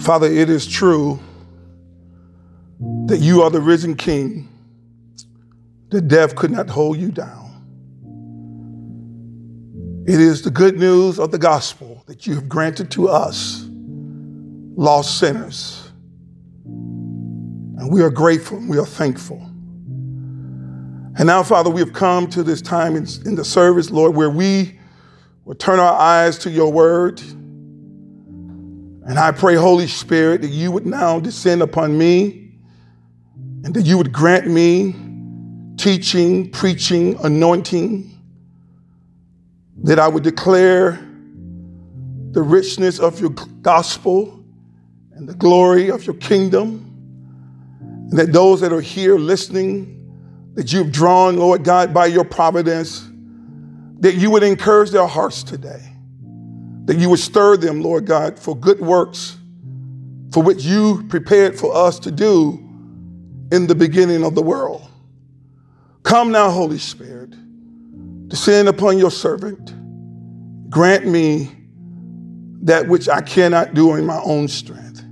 Father, it is true that you are the risen King, that death could not hold you down. It is the good news of the gospel that you have granted to us, lost sinners. And we are grateful and we are thankful. And now, Father, we have come to this time in, in the service, Lord, where we will turn our eyes to your word. And I pray, Holy Spirit, that you would now descend upon me and that you would grant me teaching, preaching, anointing, that I would declare the richness of your gospel and the glory of your kingdom, and that those that are here listening, that you've drawn, Lord God, by your providence, that you would encourage their hearts today, that you would stir them, Lord God, for good works for which you prepared for us to do in the beginning of the world. Come now, Holy Spirit, descend upon your servant. Grant me that which I cannot do in my own strength.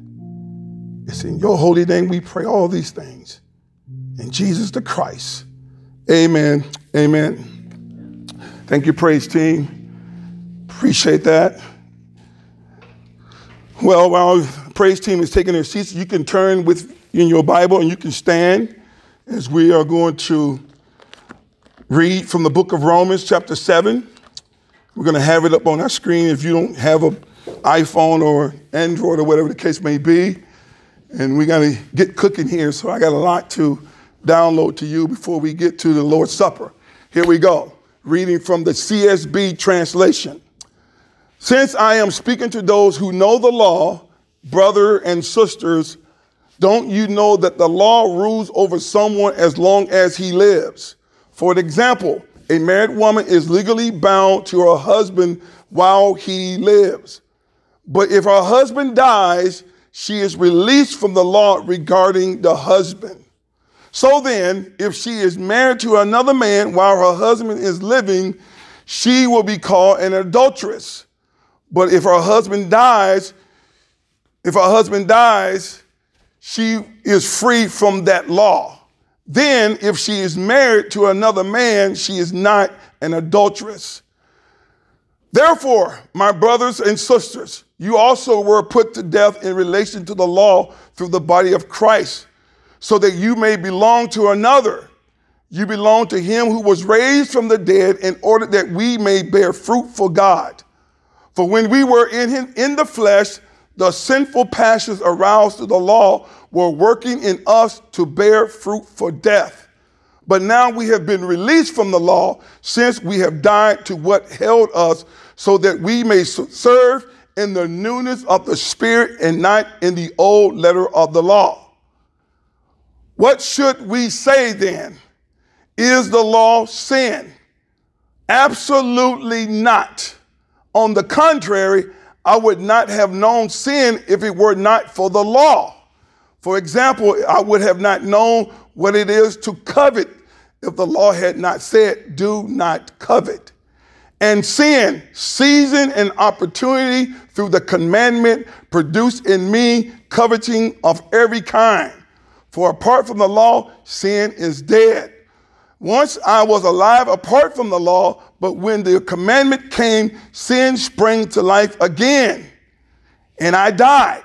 It's in your holy name we pray all these things. In Jesus the Christ. Amen. Amen. Thank you, praise team. Appreciate that. Well, while praise team is taking their seats, you can turn with in your Bible and you can stand as we are going to read from the book of Romans, chapter 7. We're going to have it up on our screen if you don't have an iPhone or Android or whatever the case may be. And we got to get cooking here, so I got a lot to download to you before we get to the Lord's Supper. Here we go. Reading from the CSB translation. Since I am speaking to those who know the law, brother and sisters, don't you know that the law rules over someone as long as he lives? For example, a married woman is legally bound to her husband while he lives. But if her husband dies, she is released from the law regarding the husband. So then, if she is married to another man while her husband is living, she will be called an adulteress. But if her husband dies, if her husband dies, she is free from that law. Then, if she is married to another man, she is not an adulteress. Therefore, my brothers and sisters, you also were put to death in relation to the law through the body of Christ, so that you may belong to another. You belong to him who was raised from the dead in order that we may bear fruit for God. For when we were in him, in the flesh, the sinful passions aroused to the law were working in us to bear fruit for death. But now we have been released from the law since we have died to what held us, so that we may serve in the newness of the Spirit and not in the old letter of the law. What should we say then? Is the law sin? Absolutely not. On the contrary, I would not have known sin if it were not for the law. For example, I would have not known what it is to covet if the law had not said, do not covet. And sin, seizing an opportunity through the commandment, produced in me coveting of every kind. For apart from the law, sin is dead. Once I was alive apart from the law, but when the commandment came, sin sprang to life again, and I died.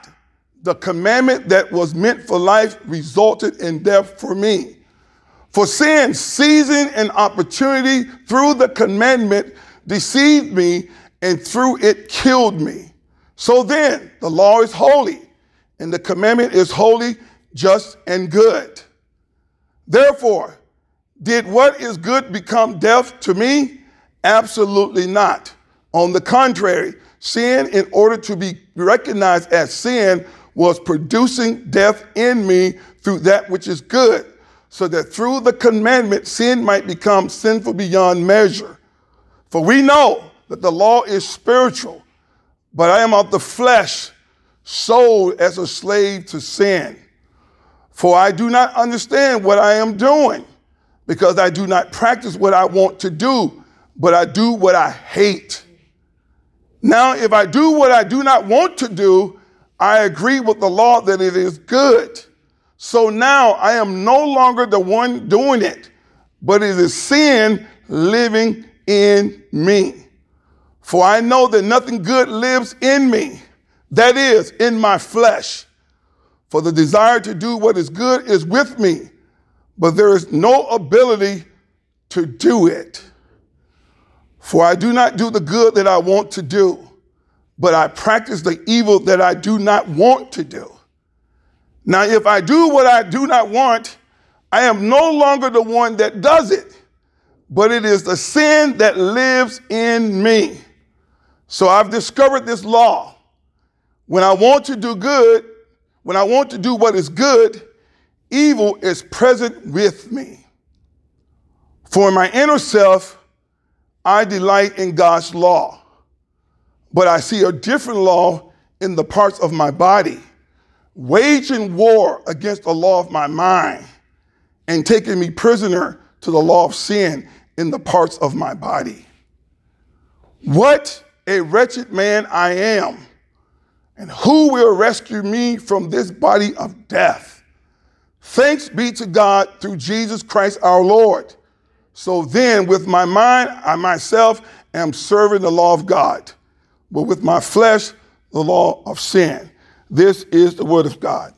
The commandment that was meant for life resulted in death for me. For sin, seizing an opportunity through the commandment, deceived me, and through it killed me. So then, the law is holy, and the commandment is holy, just, and good. Therefore, did what is good become death to me? Absolutely not. On the contrary, sin, in order to be recognized as sin, was producing death in me through that which is good, so that through the commandment, sin might become sinful beyond measure. For we know that the law is spiritual, but I am of the flesh, sold as a slave to sin. For I do not understand what I am doing because I do not practice what I want to do, but I do what I hate. Now, if I do what I do not want to do, I agree with the law that it is good. So now I am no longer the one doing it, but it is sin living in me. For I know that nothing good lives in me, that is, in my flesh. For the desire to do what is good is with me, but there is no ability to do it. For I do not do the good that I want to do, but I practice the evil that I do not want to do. Now, if I do what I do not want, I am no longer the one that does it, but it is the sin that lives in me. So I've discovered this law. When I want to do good, when I want to do what is good, evil is present with me. For in my inner self, I delight in God's law, but I see a different law in the parts of my body, waging war against the law of my mind and taking me prisoner to the law of sin in the parts of my body. What a wretched man I am, and who will rescue me from this body of death? Thanks be to God through Jesus Christ our Lord. So then, with my mind, I myself am serving the law of God, but with my flesh, the law of sin. This is the word of God.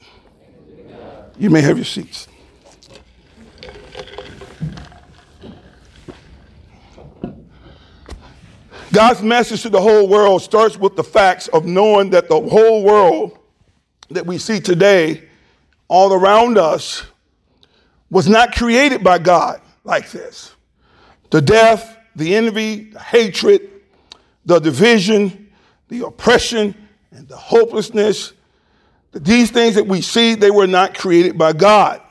You may have your seats. God's message to the whole world starts with the facts of knowing that the whole world that we see today, all around us, was not created by God like this. The death, the envy, the hatred, the division, the oppression, and the hopelessness, these things that we see, they were not created by God.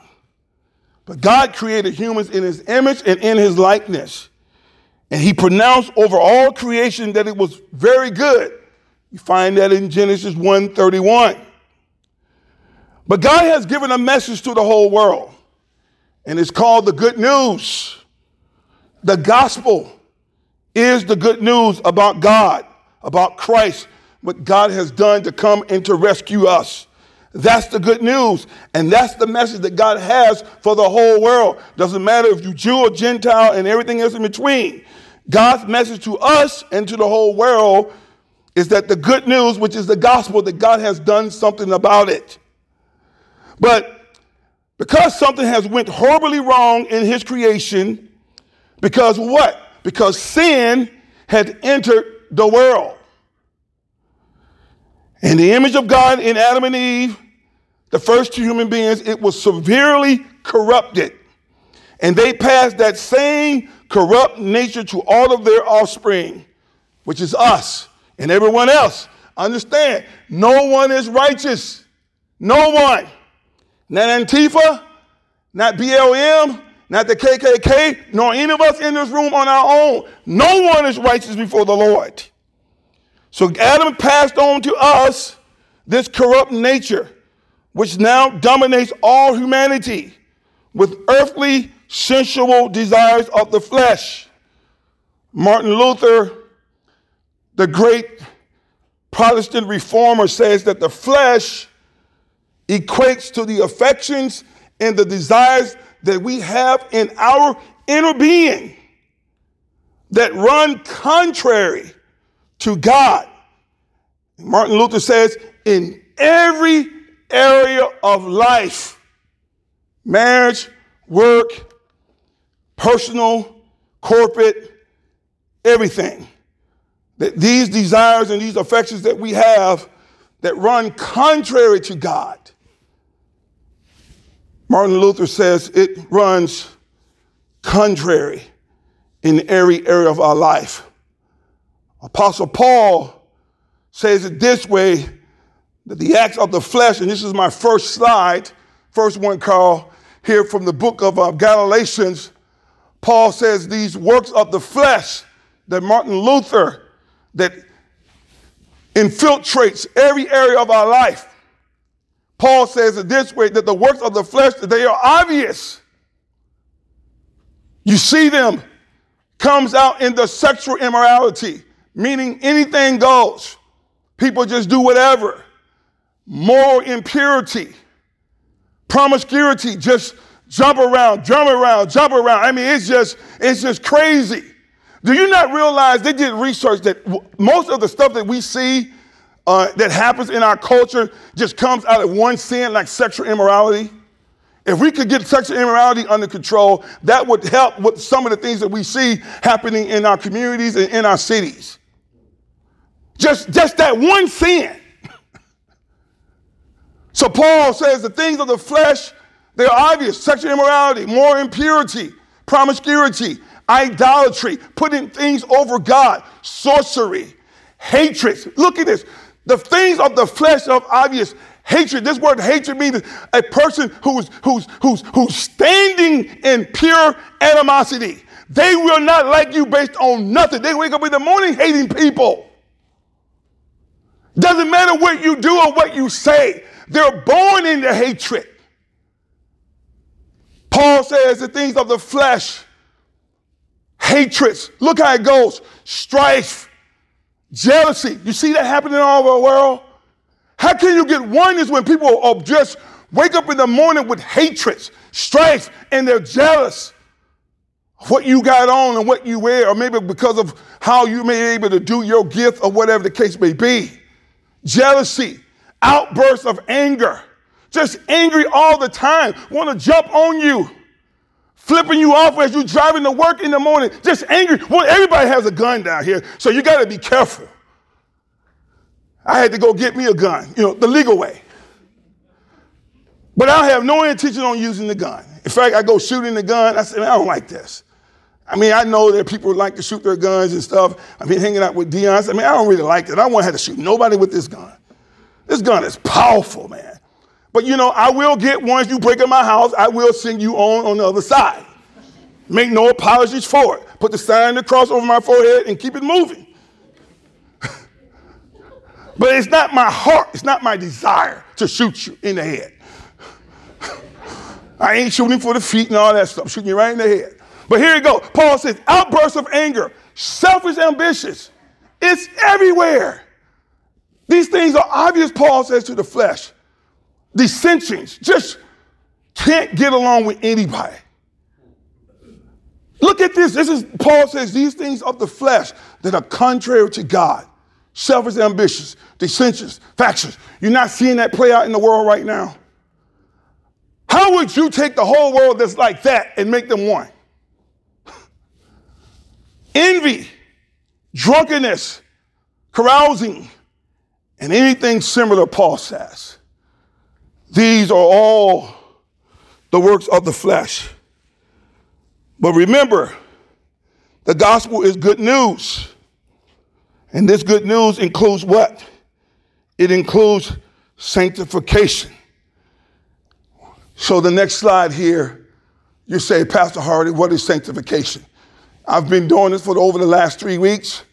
But God created humans in his image and in his likeness. And he pronounced over all creation that it was very good. You find that in Genesis 1:31. But God has given a message to the whole world, and it's called the good news. The gospel is the good news about God, about Christ, what God has done to come and to rescue us. That's the good news. And that's the message that God has for the whole world. Doesn't matter if you Jew or Gentile and everything else in between. God's message to us and to the whole world is that the good news, which is the gospel, that God has done something about it. But because something has went horribly wrong in his creation, because what? Because sin had entered the world. And the image of God in Adam and Eve, the first two human beings, it was severely corrupted. And they passed that same corrupt nature to all of their offspring, which is us and everyone else. Understand, no one is righteous. No one. Not Antifa, not BLM, not the KKK, nor any of us in this room on our own. No one is righteous before the Lord. So Adam passed on to us this corrupt nature, which now dominates all humanity with earthly, sensual desires of the flesh. Martin Luther, the great Protestant reformer, says that the flesh equates to the affections and the desires that we have in our inner being that run contrary to God. Martin Luther says, in every area of life, marriage, work, personal, corporate, everything, that these desires and these affections that we have that run contrary to God Martin Luther says it runs contrary in every area of our life. Apostle Paul says it this way that the acts of the flesh, and this is my first slide, first one, Carl, here from the book of uh, Galatians. Paul says these works of the flesh that Martin Luther, that infiltrates every area of our life Paul says it this way that the works of the flesh, they are obvious. You see them comes out in the sexual immorality, meaning anything goes. People just do whatever. moral impurity, promiscuity, just jump around, jump around, jump around. I mean, it's just, it's just crazy. Do you not realize they did research that most of the stuff that we see uh, that happens in our culture just comes out of one sin, like sexual immorality? If we could get sexual immorality under control, that would help with some of the things that we see happening in our communities and in our cities. Just, just that one sin. so Paul says the things of the flesh, they're obvious. Sexual immorality, moral impurity, promiscuity, idolatry, putting things over God, sorcery, hatred. Look at this. The things of the flesh are obvious. Hatred, this word hatred means a person who's, who's, who's, who's standing in pure animosity. They will not like you based on nothing. They wake up in the morning hating people. Doesn't matter what you do or what you say, they're born into hatred. Paul says the things of the flesh, hatreds. Look how it goes strife, jealousy. You see that happening all over the world? How can you get oneness when people are just wake up in the morning with hatreds, strife, and they're jealous? Of what you got on and what you wear, or maybe because of how you may be able to do your gift or whatever the case may be jealousy, outbursts of anger, just angry all the time, want to jump on you, flipping you off as you're driving to work in the morning, just angry. Well, everybody has a gun down here, so you got to be careful. I had to go get me a gun, you know, the legal way. But I have no intention on using the gun. In fact, I go shooting the gun. I said, I don't like this. I mean, I know that people like to shoot their guns and stuff. I've been hanging out with Dion. I mean, I don't really like it. I don't want to have to shoot nobody with this gun. This gun is powerful, man. But you know, I will get once you break in my house, I will send you on on the other side. Make no apologies for it. Put the sign of the cross over my forehead and keep it moving. but it's not my heart, it's not my desire to shoot you in the head. I ain't shooting for the feet and all that stuff, shooting you right in the head. But here you go. Paul says, outbursts of anger, selfish ambitions. It's everywhere. These things are obvious, Paul says, to the flesh. Dissensions, just can't get along with anybody. Look at this. This is, Paul says, these things of the flesh that are contrary to God. Selfish ambitions, dissensions, factions. You're not seeing that play out in the world right now. How would you take the whole world that's like that and make them one? envy, drunkenness, carousing, and anything similar, Paul says. These are all the works of the flesh. But remember, the gospel is good news. And this good news includes what? It includes sanctification. So the next slide here, you say, Pastor Hardy, what is sanctification? I've been doing this for over the last three weeks,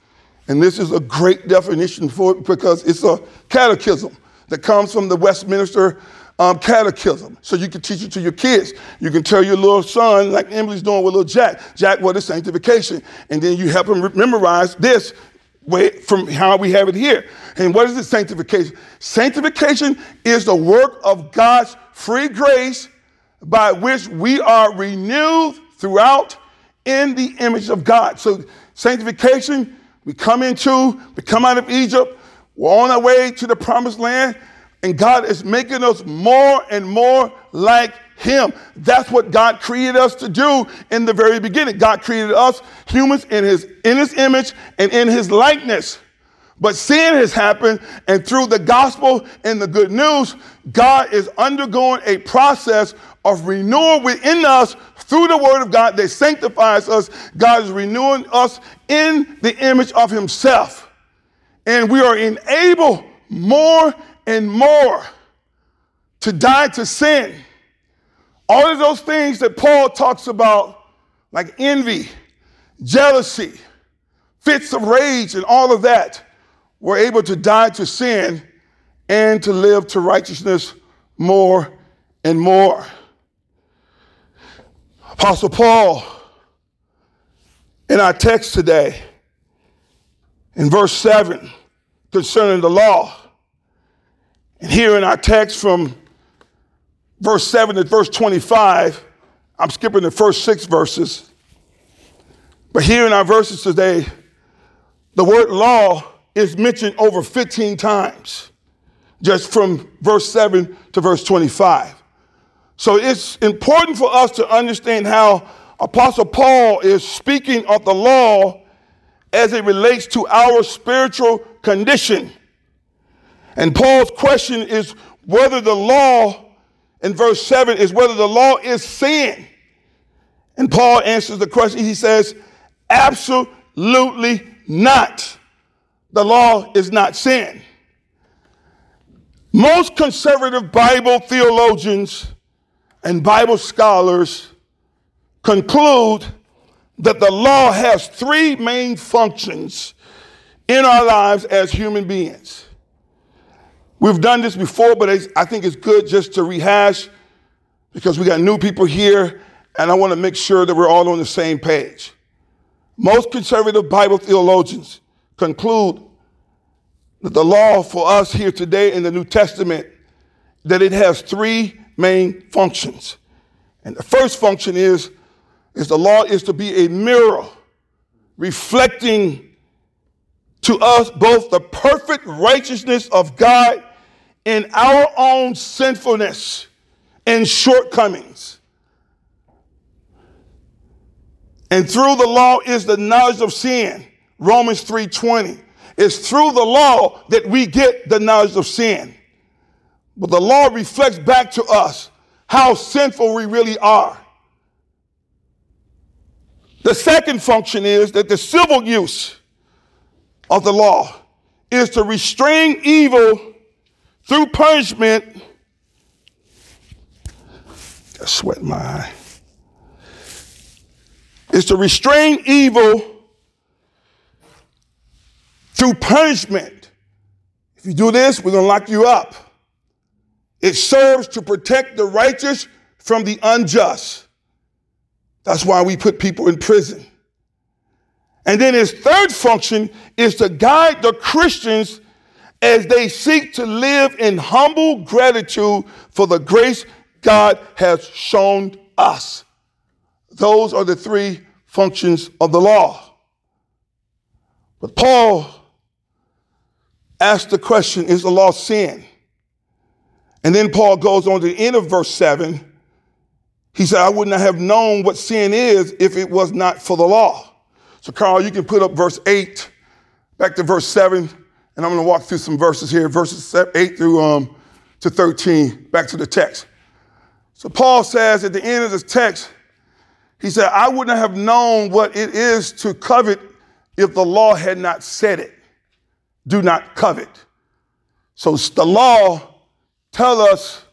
and this is a great definition for it because it's a catechism that comes from the Westminster um, Catechism. So you can teach it to your kids. You can tell your little son, like Emily's doing with little Jack, Jack, what is sanctification? And then you help him memorize this way from how we have it here. And what is it, sanctification? Sanctification is the work of God's free grace by which we are renewed throughout in the image of God. So sanctification, we come into, we come out of Egypt, we're on our way to the promised land, and God is making us more and more like him. That's what God created us to do in the very beginning. God created us humans in his in his image and in his likeness. But sin has happened, and through the gospel and the good news, God is undergoing a process of renewal within us through the word of God that sanctifies us. God is renewing us in the image of himself. And we are enabled more and more to die to sin. All of those things that Paul talks about, like envy, jealousy, fits of rage, and all of that, we're able to die to sin and to live to righteousness more and more. Apostle Paul, in our text today, in verse 7, concerning the law, And here in our text from verse 7 to verse 25, I'm skipping the first six verses. But here in our verses today, the word law is mentioned over 15 times, just from verse 7 to verse 25. So it's important for us to understand how Apostle Paul is speaking of the law as it relates to our spiritual condition. And Paul's question is whether the law, in verse 7, is whether the law is sin. And Paul answers the question. He says, absolutely not. The law is not sin. Most conservative Bible theologians and Bible scholars conclude that the law has three main functions in our lives as human beings. We've done this before, but I think it's good just to rehash because we got new people here, and I want to make sure that we're all on the same page. Most conservative Bible theologians conclude that the law for us here today in the New Testament that it has three main functions. And the first function is, is the law is to be a mirror reflecting to us both the perfect righteousness of God and our own sinfulness and shortcomings. And through the law is the knowledge of sin. Romans 3:20. It's through the law that we get the knowledge of sin. But the law reflects back to us how sinful we really are. The second function is that the civil use of the law is to restrain evil through punishment. I sweat my eye. Is to restrain evil through punishment. If you do this, we're going to lock you up. It serves to protect the righteous from the unjust. That's why we put people in prison. And then his third function is to guide the Christians as they seek to live in humble gratitude for the grace God has shown us. Those are the three functions of the law. But Paul asked the question is the law sin? And then Paul goes on to the end of verse 7. He said, I would not have known what sin is if it was not for the law. So, Carl, you can put up verse 8 back to verse 7, and I'm going to walk through some verses here, verses 8 through um, to 13, back to the text. So, Paul says at the end of this text, he said, I wouldn't have known what it is to covet if the law had not said it. Do not covet. So, the law tell us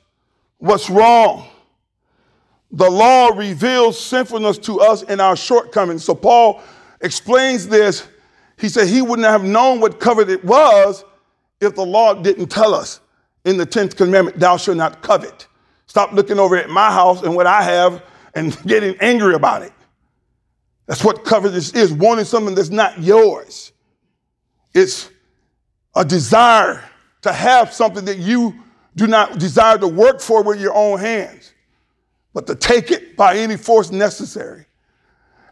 what's wrong. The law reveals sinfulness to us in our shortcomings. So Paul explains this. He said he wouldn't have known what covet it was if the law didn't tell us in the 10th commandment, thou shalt not covet. Stop looking over at my house and what I have and getting angry about it. That's what covetous is, wanting something that's not yours. It's a desire to have something that you do not desire to work for with your own hands, but to take it by any force necessary.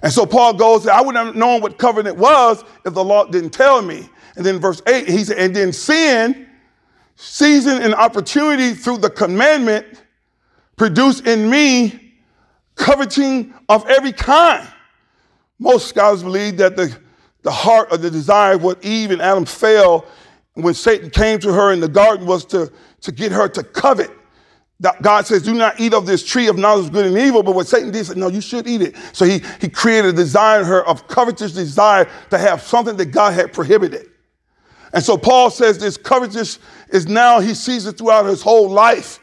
And so Paul goes, I wouldn't have known what covenant was if the law didn't tell me. And then verse 8, he said, and then sin, seizing an opportunity through the commandment, produced in me coveting of every kind. Most scholars believe that the, the heart of the desire of what Eve and Adam fell when Satan came to her in the garden was to, to get her to covet. God says, do not eat of this tree of knowledge of good and evil. But what Satan did, said, no, you should eat it. So he, he created a desire in her of covetous desire to have something that God had prohibited. And so Paul says this covetous is now, he sees it throughout his whole life.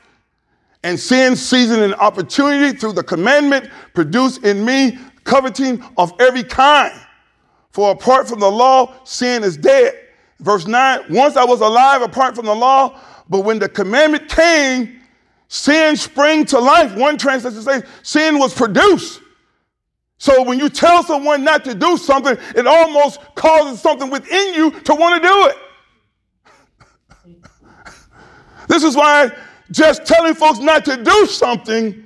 And sin seizing an opportunity through the commandment produced in me coveting of every kind. For apart from the law, sin is dead. Verse 9, once I was alive apart from the law, but when the commandment came, sin sprang to life. One translation says sin was produced. So when you tell someone not to do something, it almost causes something within you to want to do it. This is why just telling folks not to do something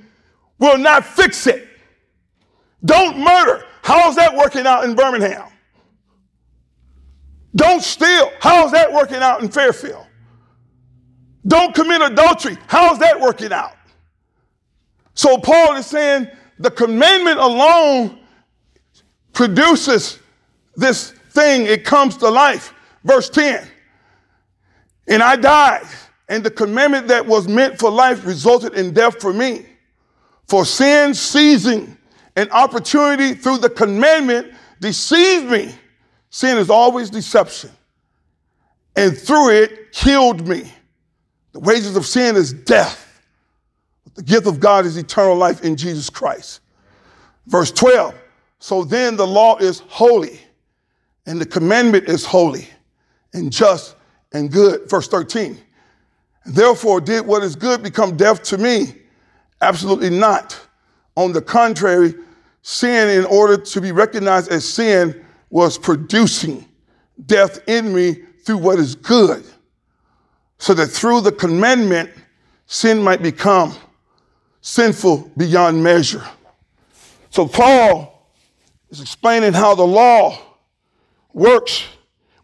will not fix it. Don't murder. How's that working out in Birmingham? Don't steal. How's that working out in Fairfield? Don't commit adultery. How's that working out? So Paul is saying the commandment alone produces this thing, it comes to life. Verse 10 And I died, and the commandment that was meant for life resulted in death for me. For sin seizing an opportunity through the commandment deceived me. Sin is always deception. And through it killed me. The wages of sin is death. But the gift of God is eternal life in Jesus Christ. Verse 12. So then the law is holy, and the commandment is holy, and just and good. Verse 13. Therefore, did what is good become death to me? Absolutely not. On the contrary, sin, in order to be recognized as sin, was producing death in me through what is good, so that through the commandment, sin might become sinful beyond measure. So, Paul is explaining how the law works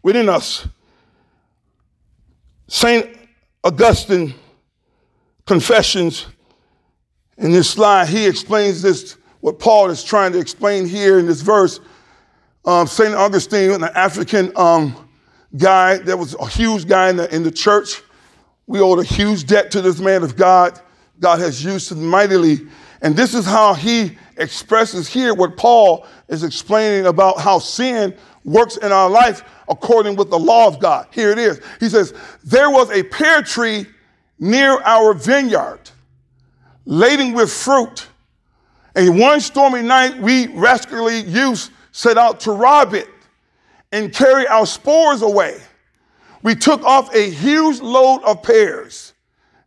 within us. St. Augustine Confessions, in this slide, he explains this, what Paul is trying to explain here in this verse. Um, St. Augustine, an African um, guy that was a huge guy in the, in the church. We owed a huge debt to this man of God. God has used him mightily. And this is how he expresses here what Paul is explaining about how sin works in our life according with the law of God. Here it is. He says, There was a pear tree near our vineyard, laden with fruit. And one stormy night, we rascally youths set out to rob it and carry our spores away. We took off a huge load of pears,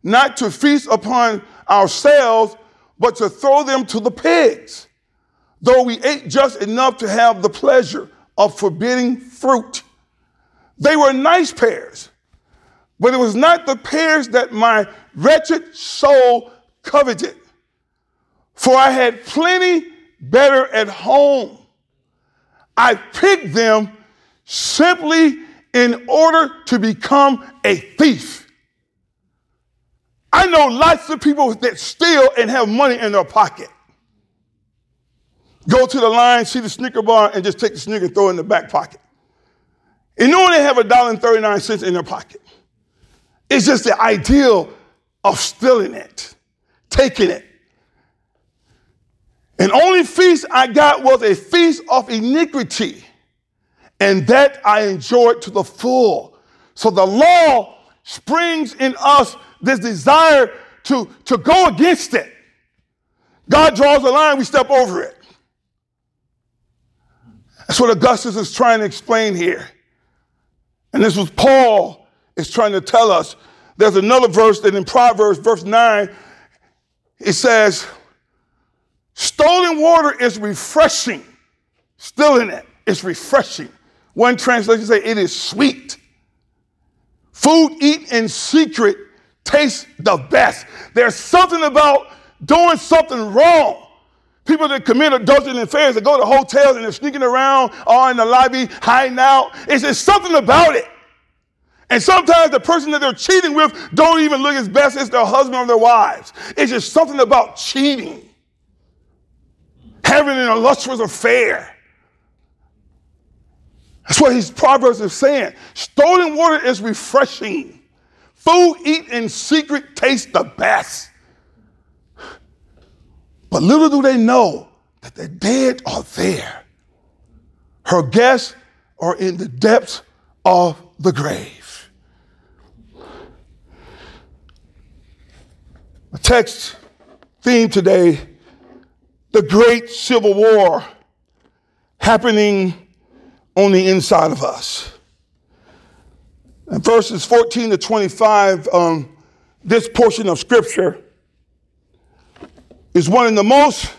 not to feast upon ourselves, but to throw them to the pigs, though we ate just enough to have the pleasure of forbidding fruit. They were nice pears, but it was not the pears that my wretched soul coveted. For I had plenty better at home. I picked them simply in order to become a thief. I know lots of people that steal and have money in their pocket. Go to the line, see the Snicker bar, and just take the Snicker and throw it in the back pocket. And know they have a dollar and 39 cents in their pocket. It's just the ideal of stealing it, taking it. And only feast I got was a feast of iniquity, and that I enjoyed to the full. So the law springs in us this desire to, to go against it. God draws a line, we step over it. That's what Augustus is trying to explain here. And this was Paul is trying to tell us. There's another verse that in Proverbs, verse 9, it says, Stolen water is refreshing. Still in it, it's refreshing. One translation say it is sweet. Food eaten in secret tastes the best. There's something about doing something wrong. People that commit adultery and affairs that go to hotels and they're sneaking around or in the lobby hiding out. It's just something about it. And sometimes the person that they're cheating with don't even look as best as their husband or their wives. It's just something about cheating, having an illustrious affair. That's what his Proverbs is saying. Stolen water is refreshing. Food eaten in secret tastes the best. But little do they know that the dead are there. Her guests are in the depths of the grave. The text theme today the great civil war happening on the inside of us. And verses 14 to 25, um, this portion of scripture is one of the most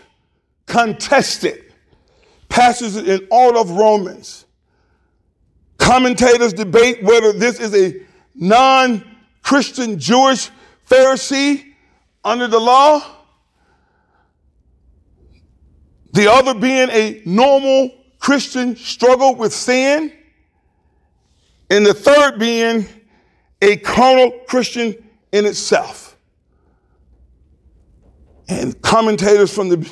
contested passages in all of Romans. Commentators debate whether this is a non Christian Jewish Pharisee under the law, the other being a normal Christian struggle with sin, and the third being a carnal Christian in itself. And commentators from the,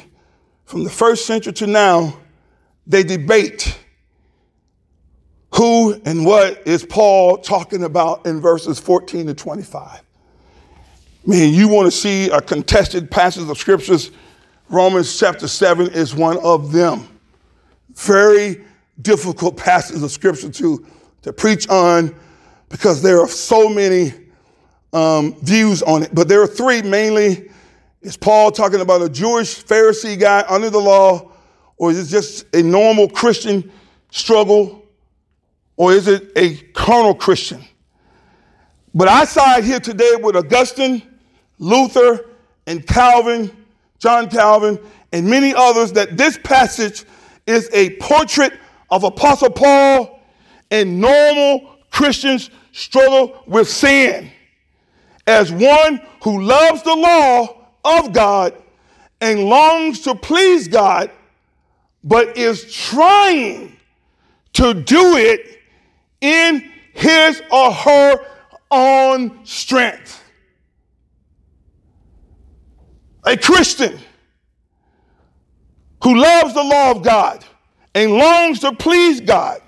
from the first century to now, they debate who and what is Paul talking about in verses 14 to 25. Man, you want to see a contested passage of scriptures, Romans chapter 7 is one of them. Very difficult passages of scripture to, to preach on because there are so many um, views on it. But there are three mainly. Is Paul talking about a Jewish Pharisee guy under the law, or is it just a normal Christian struggle, or is it a carnal Christian? But I side here today with Augustine, Luther, and Calvin, John Calvin, and many others that this passage is a portrait of Apostle Paul and normal Christians struggle with sin as one who loves the law of God and longs to please God, but is trying to do it in his or her own strength. A Christian who loves the law of God and longs to please God,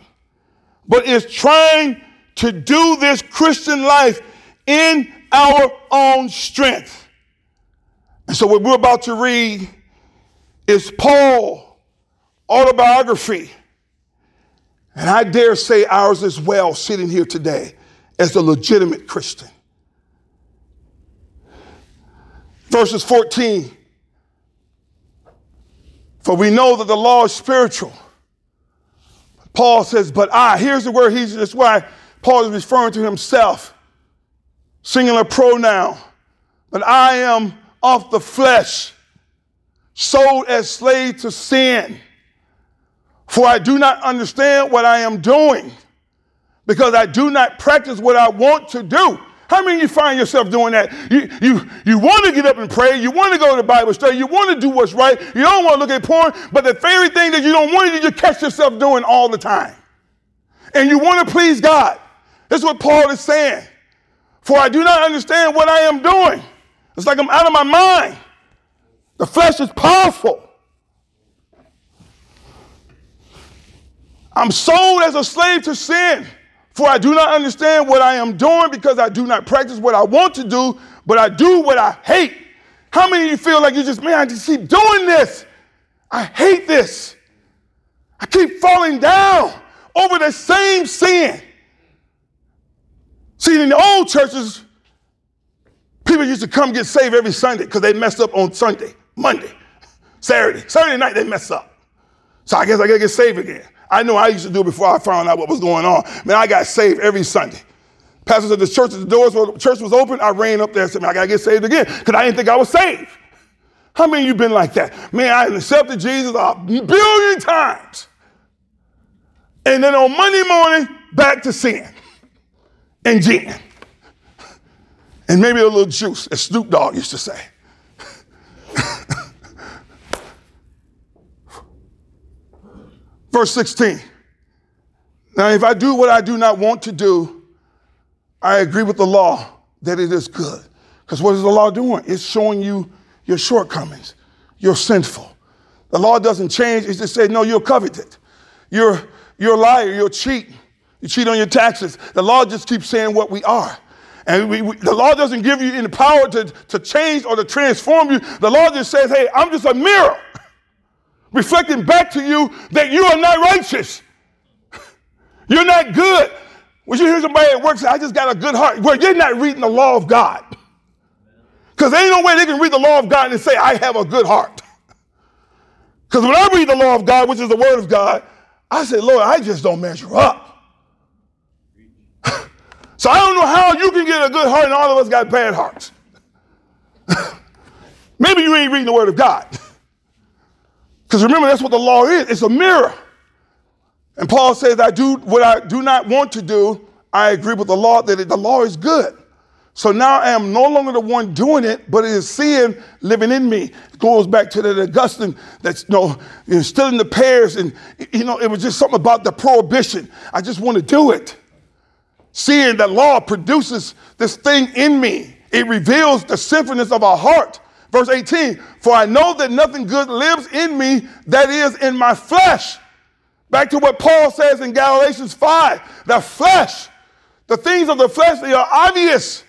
but is trying to do this Christian life in our own strength. And so, what we're about to read is Paul autobiography. And I dare say ours as well, sitting here today as a legitimate Christian. Verses 14. For we know that the law is spiritual. Paul says, but I, here's the word, he's, that's why Paul is referring to himself, singular pronoun. But I am of the flesh, sold as slave to sin. For I do not understand what I am doing, because I do not practice what I want to do. How many you find yourself doing that? You, you, you want to get up and pray. You want to go to Bible study. You want to do what's right. You don't want to look at porn. But the very thing that you don't want to do, you catch yourself doing all the time. And you want to please God. That's what Paul is saying. For I do not understand what I am doing. It's like I'm out of my mind. The flesh is powerful. I'm sold as a slave to sin. For I do not understand what I am doing because I do not practice what I want to do, but I do what I hate. How many of you feel like you just, man, I just keep doing this? I hate this. I keep falling down over the same sin. See, in the old churches, people used to come get saved every Sunday because they messed up on Sunday, Monday, Saturday. Saturday night, they mess up. So I guess I got to get saved again. I know I used to do it before I found out what was going on. Man, I got saved every Sunday. Pastors at the church, the doors were, church was open. I ran up there and said, man, I got to get saved again because I didn't think I was saved. How many of you been like that? Man, I accepted Jesus a billion times. And then on Monday morning, back to sin and gin. And maybe a little juice, as Snoop Dogg used to say. Verse 16. Now, if I do what I do not want to do, I agree with the law that it is good. Because what is the law doing? It's showing you your shortcomings. You're sinful. The law doesn't change. It just says, no, you're coveted. You're, you're a liar. You're a cheat. You cheat on your taxes. The law just keeps saying what we are. And we, we, the law doesn't give you any power to, to change or to transform you. The law just says, hey, I'm just a mirror reflecting back to you that you are not righteous. You're not good. When you hear somebody at work say, I just got a good heart, well, you're not reading the law of God. Because there ain't no way they can read the law of God and say, I have a good heart. Because when I read the law of God, which is the word of God, I say, Lord, I just don't measure up. so I don't know how you can get a good heart and all of us got bad hearts. Maybe you ain't reading the word of God. Because remember, that's what the law is it's a mirror. And Paul says, I do what I do not want to do. I agree with the law that the law is good. So now I am no longer the one doing it, but it is sin living in me. It goes back to that Augustine that's you know, you know, still in the pears, And, you know, it was just something about the prohibition. I just want to do it. Seeing that law produces this thing in me, it reveals the sinfulness of our heart. Verse 18, for I know that nothing good lives in me, that is in my flesh. Back to what Paul says in Galatians 5 the flesh, the things of the flesh, they are obvious.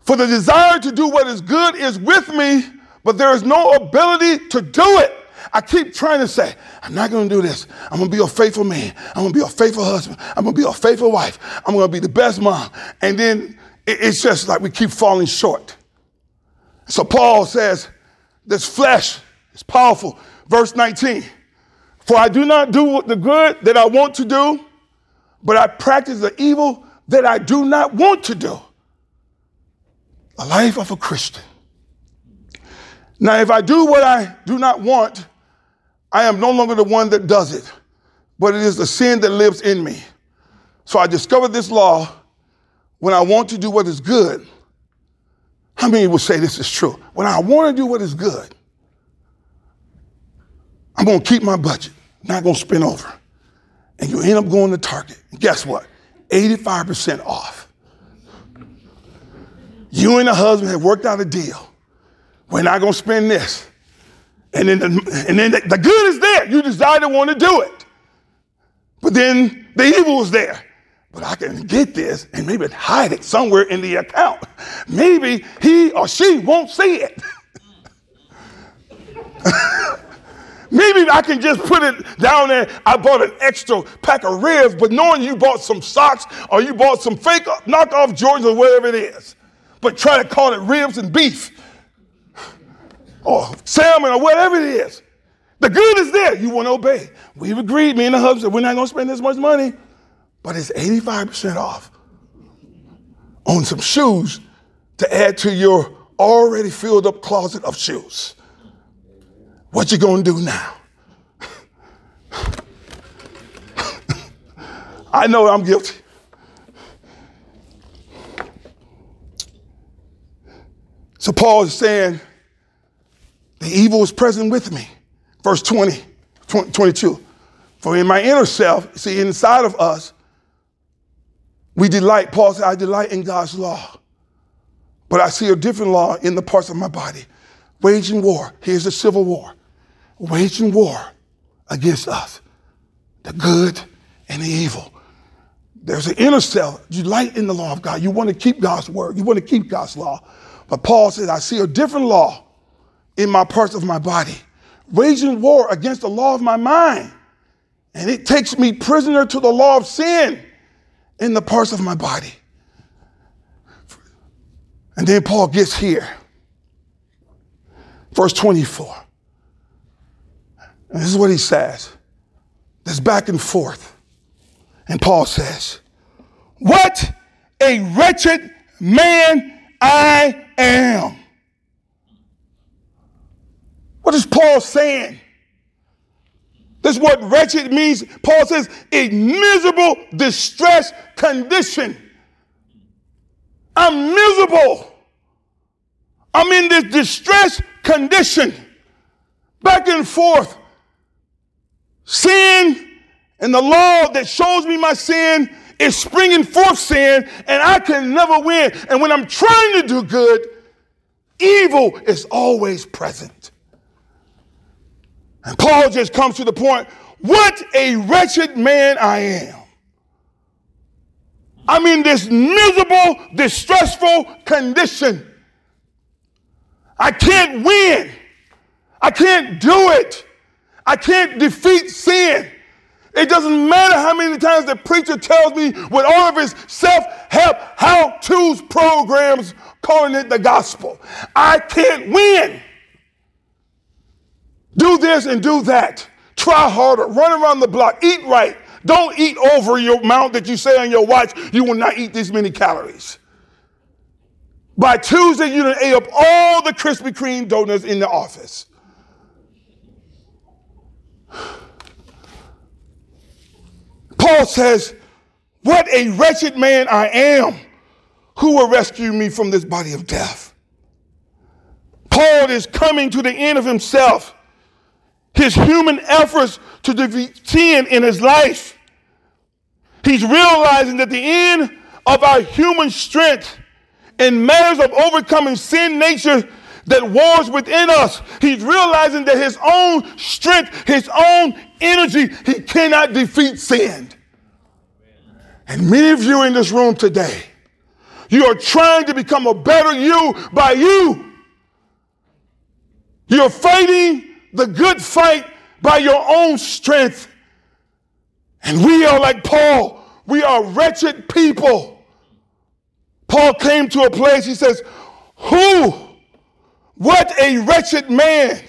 For the desire to do what is good is with me, but there is no ability to do it. I keep trying to say, I'm not going to do this. I'm going to be a faithful man. I'm going to be a faithful husband. I'm going to be a faithful wife. I'm going to be the best mom. And then it's just like we keep falling short. So Paul says, this flesh is powerful. Verse 19, for I do not do the good that I want to do, but I practice the evil that I do not want to do. A life of a Christian. Now, if I do what I do not want, I am no longer the one that does it, but it is the sin that lives in me. So I discovered this law when I want to do what is good. How many will say this is true? When I want to do what is good, I'm going to keep my budget, not going to spend over. And you end up going to Target. Guess what? 85% off. You and the husband have worked out a deal. We're not going to spend this. And then, the, and then the, the good is there. You decide to want to do it. But then the evil is there. But I can get this and maybe hide it somewhere in the account. Maybe he or she won't see it. Maybe I can just put it down there. I bought an extra pack of ribs, but knowing you bought some socks or you bought some fake knockoff Jordans or whatever it is, but try to call it ribs and beef or salmon or whatever it is. The good is there. You want to obey. We've agreed, me and the husband, we're not going to spend this much money, but it's 85% off on some shoes to add to your already filled up closet of shoes. What you to do now? I know I'm guilty. So Paul is saying, the evil is present with me. Verse 20, 20, 22. For in my inner self, see, inside of us, we delight, Paul said, I delight in God's law. But I see a different law in the parts of my body. Waging war. Here's a civil war. Waging war against us. The good and the evil. There's an inner self. You delight in the law of God. You want to keep God's word. You want to keep God's law. But Paul said, I see a different law in my parts of my body, waging war against the law of my mind. And it takes me prisoner to the law of sin in the parts of my body. And then Paul gets here. Verse 24. And this is what he says. This back and forth. And Paul says, What a wretched man I am. What is Paul saying? This is what wretched means. Paul says, a miserable, distressed condition. I'm miserable. I'm in this distressed condition. Back and forth. Sin and the law that shows me my sin is springing forth sin, and I can never win. And when I'm trying to do good, evil is always present. And Paul just comes to the point what a wretched man I am. I'm in this miserable, distressful condition. I can't win. I can't do it. I can't defeat sin. It doesn't matter how many times the preacher tells me with all of his self help how to's programs calling it the gospel. I can't win. Do this and do that. Try harder. Run around the block. Eat right. Don't eat over your amount that you say on your watch. You will not eat this many calories. By Tuesday, you done ate up all the Krispy Kreme donuts in the office. Paul says, What a wretched man I am. who will rescue me from this body of death? Paul is coming to the end of himself, his human efforts to defeat sin in his life. He's realizing that the end of our human strength in matters of overcoming sin nature that wars within us. He's realizing that his own strength, his own energy, he cannot defeat sin. And many of you in this room today, you are trying to become a better you by you. You're fighting the good fight by your own strength. And we are like Paul, we are wretched people. Paul came to a place, he says, Who, what a wretched man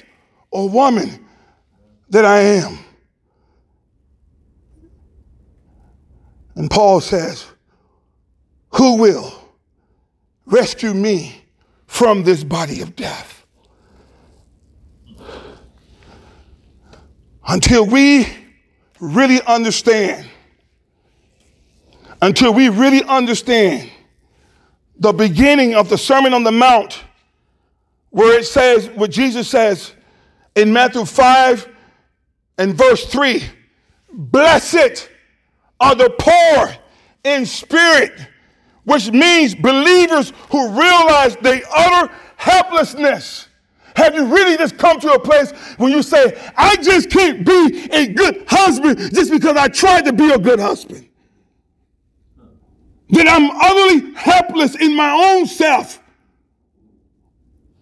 or woman that I am. And Paul says, Who will rescue me from this body of death? Until we really understand, until we really understand the beginning of the Sermon on the Mount, where it says, what Jesus says in Matthew 5 and verse 3 Blessed are the poor in spirit, which means believers who realize their utter helplessness. Have you really just come to a place when you say, I just can't be a good husband just because I tried to be a good husband? That I'm utterly helpless in my own self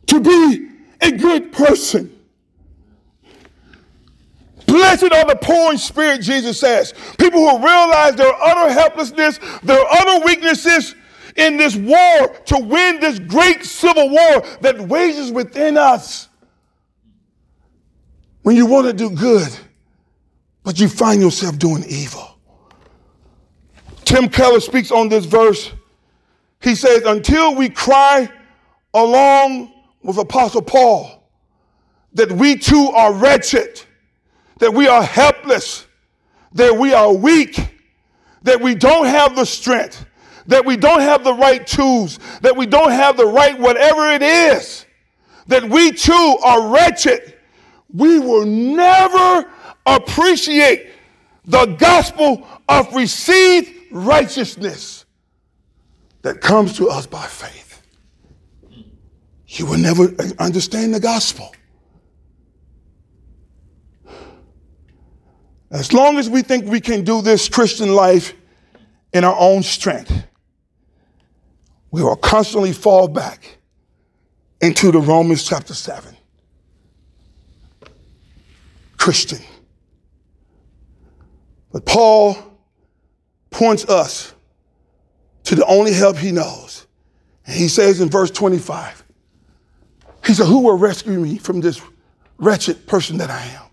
to be a good person. Blessed are the poor in spirit, Jesus says. People who realize their utter helplessness, their utter weaknesses in this war to win this great civil war that wages within us. When you want to do good, but you find yourself doing evil. Tim Keller speaks on this verse. He says, Until we cry along with Apostle Paul that we too are wretched that we are helpless, that we are weak, that we don't have the strength, that we don't have the right tools, that we don't have the right whatever it is, that we too are wretched, we will never appreciate the gospel of received righteousness that comes to us by faith. You will never understand the gospel. As long as we think we can do this Christian life in our own strength, we will constantly fall back into the Romans chapter 7. Christian. But Paul points us to the only help he knows. And he says in verse 25, he said, Who will rescue me from this wretched person that I am?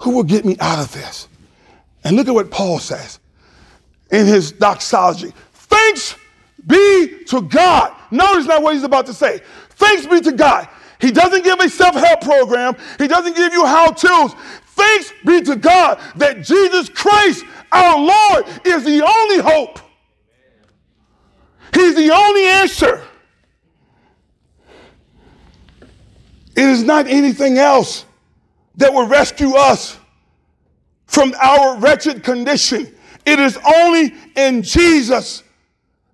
Who will get me out of this? And look at what Paul says in his doxology. Thanks be to God. Notice not what he's about to say. Thanks be to God. He doesn't give a self help program, he doesn't give you how to's. Thanks be to God that Jesus Christ, our Lord, is the only hope. He's the only answer. It is not anything else that will rescue us from our wretched condition. It is only in Jesus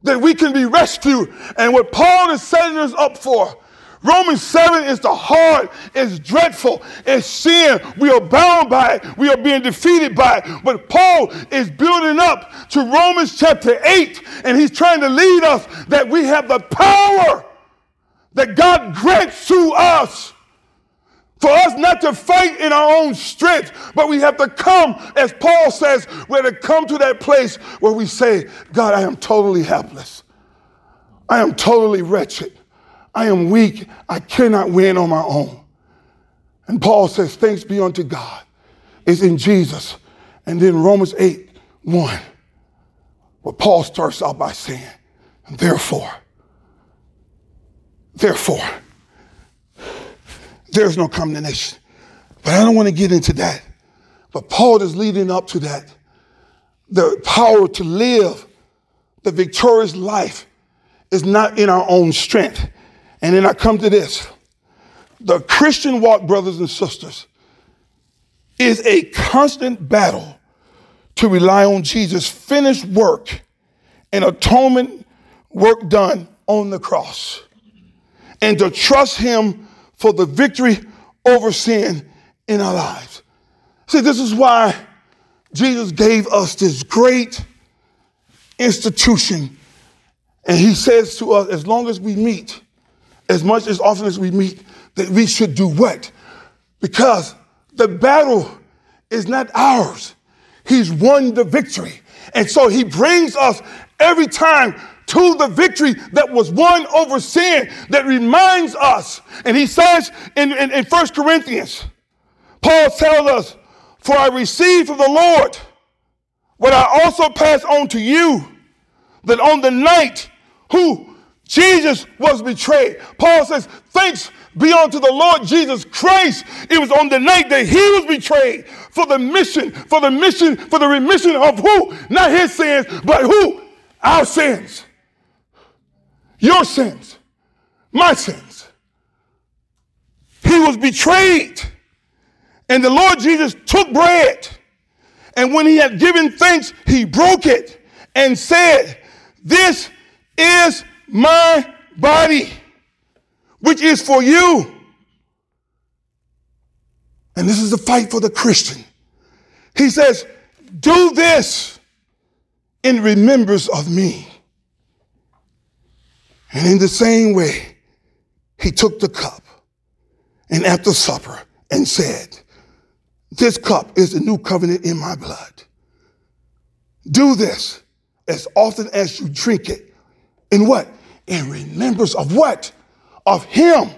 that we can be rescued. And what Paul is setting us up for, Romans 7 is the hard, it's dreadful, it's sin. We are bound by it, we are being defeated by it. But Paul is building up to Romans chapter 8, and he's trying to lead us that we have the power that God grants to us for us not to fight in our own strength, but we have to come, as Paul says, we have to come to that place where we say, God, I am totally helpless. I am totally wretched. I am weak. I cannot win on my own. And Paul says, Thanks be unto God. It's in Jesus. And then Romans 8 1, where Paul starts out by saying, Therefore, therefore, there's no condemnation. But I don't want to get into that. But Paul is leading up to that. The power to live the victorious life is not in our own strength. And then I come to this. The Christian walk, brothers and sisters, is a constant battle to rely on Jesus' finished work and atonement work done on the cross and to trust him for the victory over sin in our lives. See, this is why Jesus gave us this great institution. And he says to us, as long as we meet, as much as often as we meet, that we should do what? Because the battle is not ours. He's won the victory. And so he brings us every time to the victory that was won over sin that reminds us. And he says in, in, in 1 Corinthians, Paul tells us, For I received from the Lord what I also pass on to you, that on the night who Jesus was betrayed, Paul says, Thanks be unto the Lord Jesus Christ. It was on the night that he was betrayed for the mission, for the mission, for the remission of who? Not his sins, but who? Our sins. Your sins. My sins. He was betrayed. And the Lord Jesus took bread. And when he had given thanks, he broke it and said, This is my body which is for you. And this is the fight for the Christian. He says, Do this in remembrance of me. And in the same way, he took the cup and after supper and said, This cup is the new covenant in my blood. Do this as often as you drink it. In what? In remembrance of what? of him,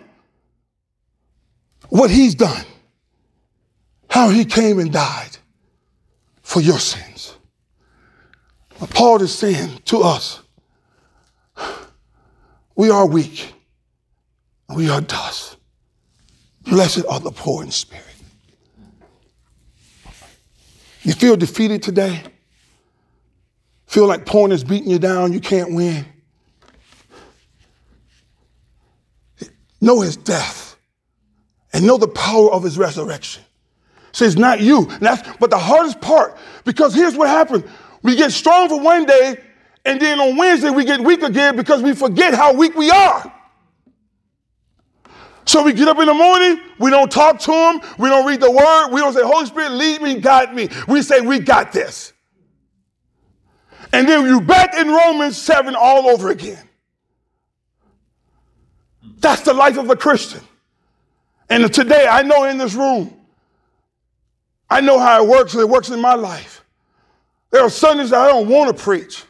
what he's done, how he came and died for your sins. But Paul is saying to us, we are weak, we are dust. Blessed are the poor in spirit. You feel defeated today? Feel like porn is beating you down, you can't win? Know his death and know the power of his resurrection. So it's not you. That's, but the hardest part, because here's what happened. We get strong for one day, and then on Wednesday we get weak again because we forget how weak we are. So we get up in the morning, we don't talk to him, we don't read the word, we don't say, Holy Spirit, lead me, guide me. We say, we got this. And then you're back in Romans 7 all over again. That's the life of a Christian. And today, I know in this room, I know how it works, it works in my life. There are Sundays that I don't want to preach.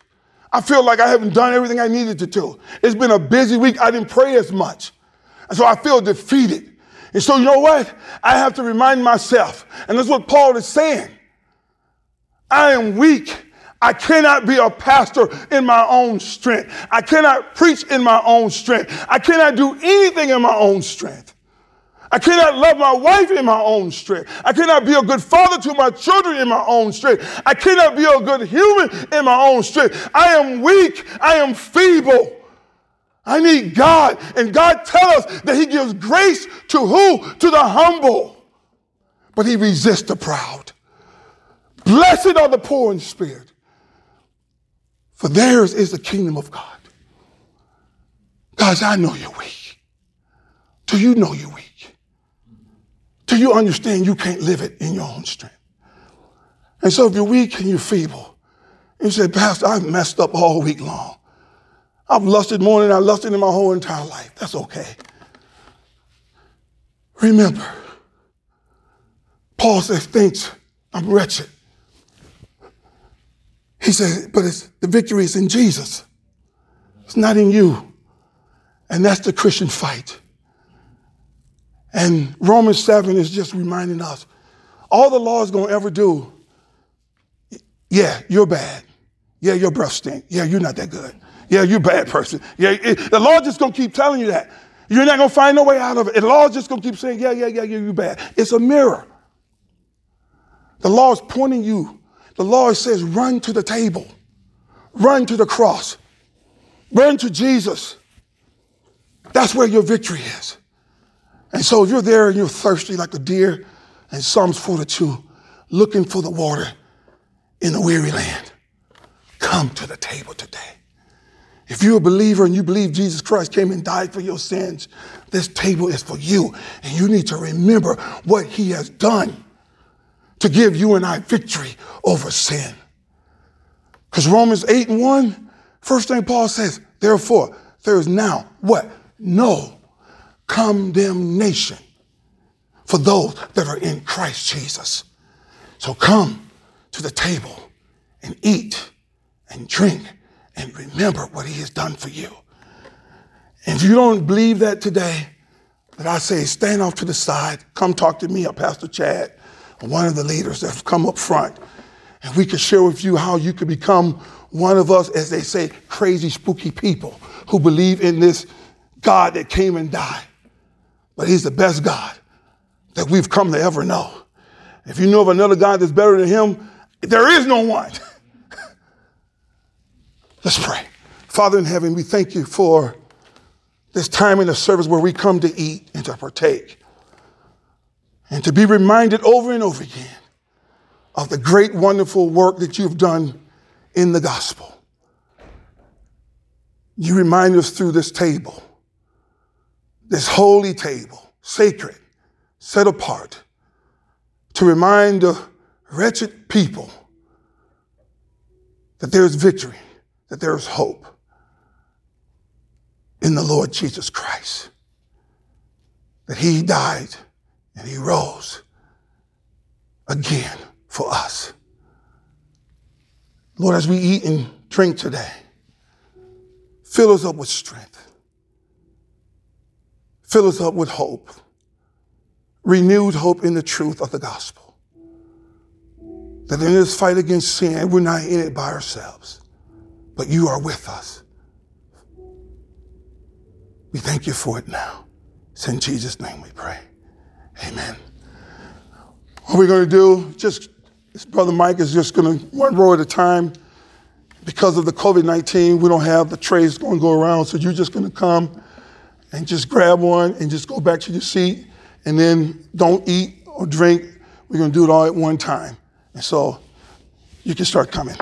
I feel like I haven't done everything I needed to do. It's been a busy week. I didn't pray as much. And so I feel defeated. And so, you know what? I have to remind myself, and that's what Paul is saying. I am weak. I cannot be a pastor in my own strength. I cannot preach in my own strength. I cannot do anything in my own strength. I cannot love my wife in my own strength. I cannot be a good father to my children in my own strength. I cannot be a good human in my own strength. I am weak. I am feeble. I need God. And God tells us that He gives grace to who? To the humble. But He resists the proud. Blessed are the poor in spirit, for theirs is the kingdom of God. Guys, I know you're weak. Do you know you're weak? Do you understand you can't live it in your own strength? And so if you're weak and you're feeble, you say, Pastor, I've messed up all week long. I've lusted more than I lusted in my whole entire life. That's okay. Remember, Paul says, thinks I'm wretched. He said, but it's, the victory is in Jesus. It's not in you. And that's the Christian fight. And Romans 7 is just reminding us all the law is going to ever do, yeah, you're bad. Yeah, your breath stink. Yeah, you're not that good. Yeah, you're a bad person. Yeah, it, the law is just going to keep telling you that. You're not going to find no way out of it. The law is just going to keep saying, yeah, yeah, yeah, yeah, you're bad. It's a mirror. The law is pointing you the Lord says, run to the table, run to the cross. Run to Jesus. That's where your victory is. And so if you're there and you're thirsty like a deer in Psalms 42, looking for the water in the weary land, come to the table today. If you're a believer and you believe Jesus Christ came and died for your sins, this table is for you. And you need to remember what he has done to give you and I victory over sin. Because Romans 8 and 1, first thing Paul says, therefore, there is now what? No condemnation for those that are in Christ Jesus. So come to the table and eat and drink and remember what he has done for you. And if you don't believe that today, that I say stand off to the side, come talk to me or Pastor Chad, one of the leaders that have come up front, and we can share with you how you can become one of us, as they say, crazy, spooky people who believe in this God that came and died. But he's the best God that we've come to ever know. If you know of another God that's better than him, there is no one. Let's pray. Father in heaven, we thank you for this time in the service where we come to eat and to partake and to be reminded over and over again of the great, wonderful work that you've done in the gospel. You remind us through this table, this holy table, sacred, set apart, to remind the wretched people that there is victory that there is hope in the Lord Jesus Christ. That he died and he rose again for us. Lord, as we eat and drink today, fill us up with strength. Fill us up with hope, renewed hope in the truth of the gospel. That in this fight against sin, we're not in it by ourselves but you are with us. We thank you for it now. It's in Jesus' name we pray. Amen. What we're going to do, just Brother Mike is just going to one row at a time. Because of the COVID 19, we don't have the trays going to go around. So you're just going to come and just grab one and just go back to your seat and then don't eat or drink. We're going to do it all at one time. And so you can start coming.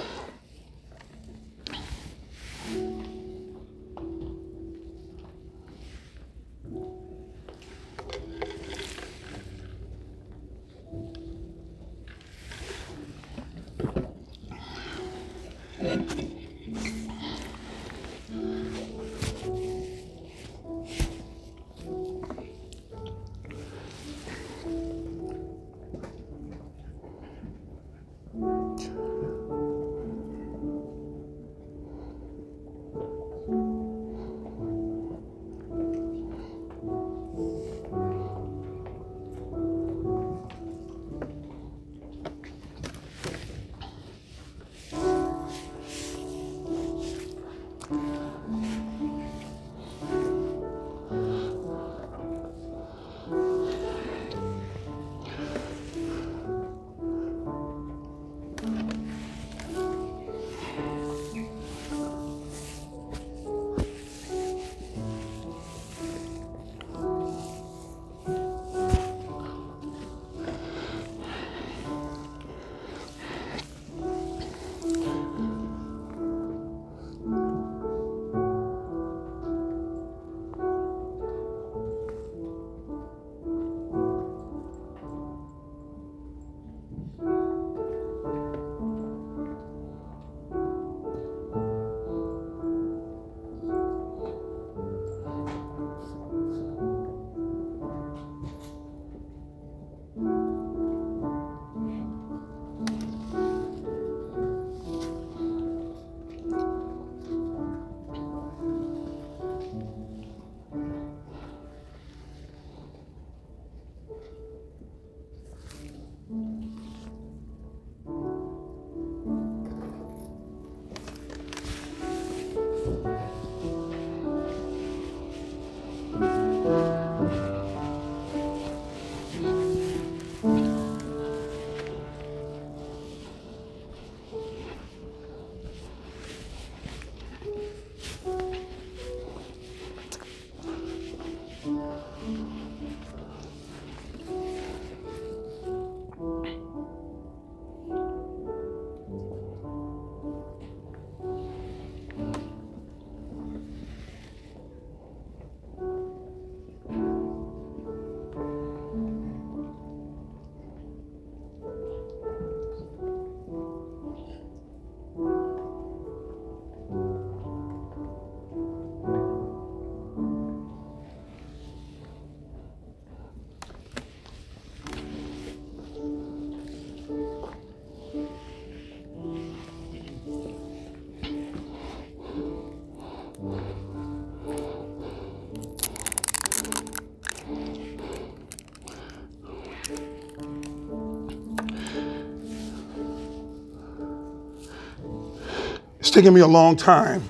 Taken me a long time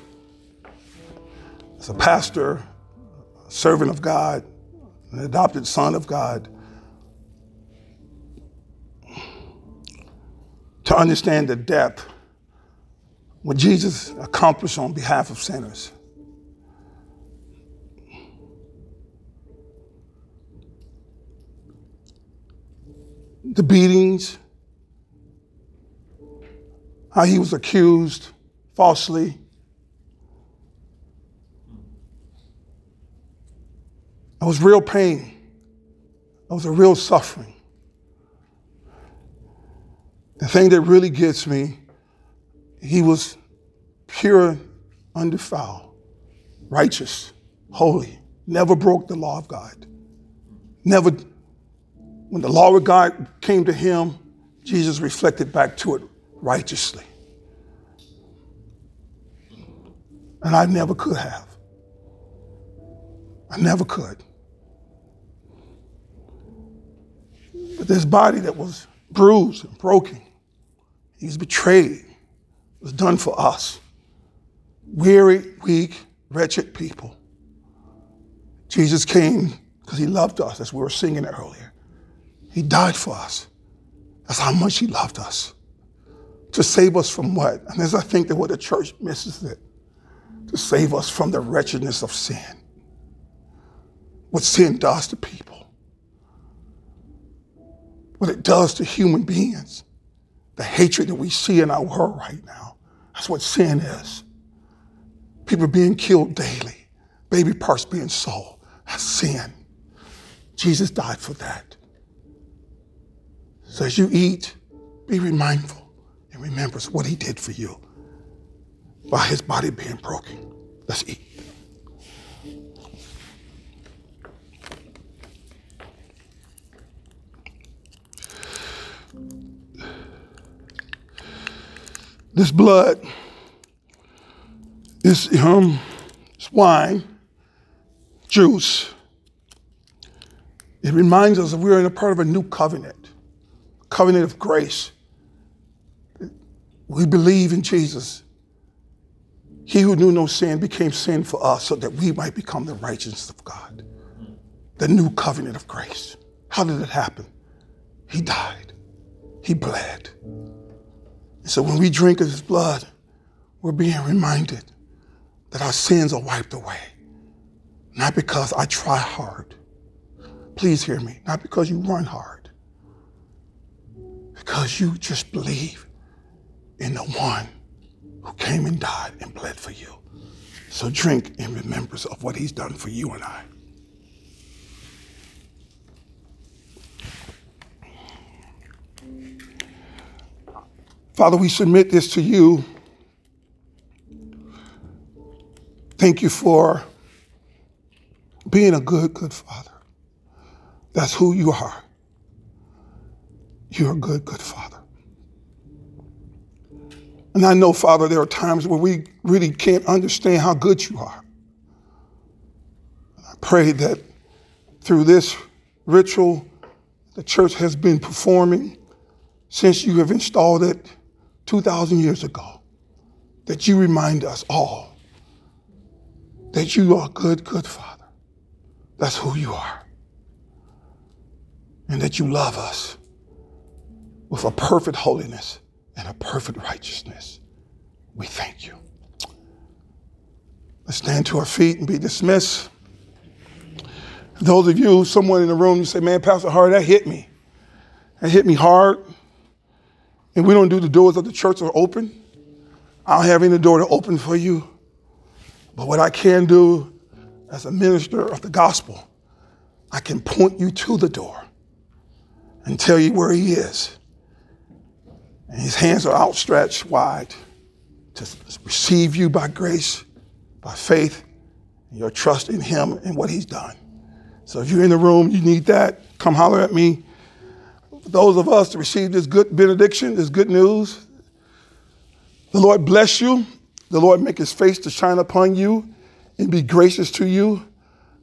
as a pastor, a servant of God, an adopted son of God, to understand the depth what Jesus accomplished on behalf of sinners. The beatings, how he was accused falsely. It was real pain. It was a real suffering. The thing that really gets me, he was pure, undefiled, righteous, holy, never broke the law of God. Never, when the law of God came to him, Jesus reflected back to it righteously. And I never could have. I never could. But this body that was bruised and broken, he was betrayed, was done for us. Weary, weak, wretched people. Jesus came because he loved us, as we were singing earlier. He died for us. That's how much he loved us. To save us from what? And as I think that what the church misses it, to save us from the wretchedness of sin. What sin does to people. What it does to human beings. The hatred that we see in our world right now. That's what sin is. People being killed daily, baby parts being sold. That's sin. Jesus died for that. So as you eat, be remindful and remembers what he did for you by his body being broken. Let's eat. This blood, this um, this wine, juice, it reminds us that we're in a part of a new covenant, covenant of grace. We believe in Jesus. He who knew no sin became sin for us so that we might become the righteousness of God. The new covenant of grace. How did it happen? He died. He bled. And so when we drink of his blood, we're being reminded that our sins are wiped away. Not because I try hard. Please hear me. Not because you run hard. Because you just believe in the one who came and died and bled for you. So drink in remembrance of what he's done for you and I. Father, we submit this to you. Thank you for being a good, good father. That's who you are. You're a good, good father. And I know, Father, there are times where we really can't understand how good you are. I pray that through this ritual the church has been performing since you have installed it 2,000 years ago, that you remind us all that you are good, good Father. That's who you are. And that you love us with a perfect holiness and a perfect righteousness. We thank you. Let's stand to our feet and be dismissed. Those of you, someone in the room, you say, man, Pastor Hart, that hit me. That hit me hard. And we don't do the doors of the church are open. I don't have any door to open for you. But what I can do as a minister of the gospel, I can point you to the door and tell you where he is. And his hands are outstretched wide to receive you by grace, by faith, and your trust in him and what he's done. So if you're in the room, you need that, come holler at me. For those of us to receive this good benediction, this good news, the Lord bless you. The Lord make his face to shine upon you and be gracious to you.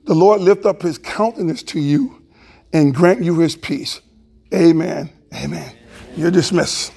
The Lord lift up his countenance to you and grant you his peace. Amen. Amen. You're dismissed.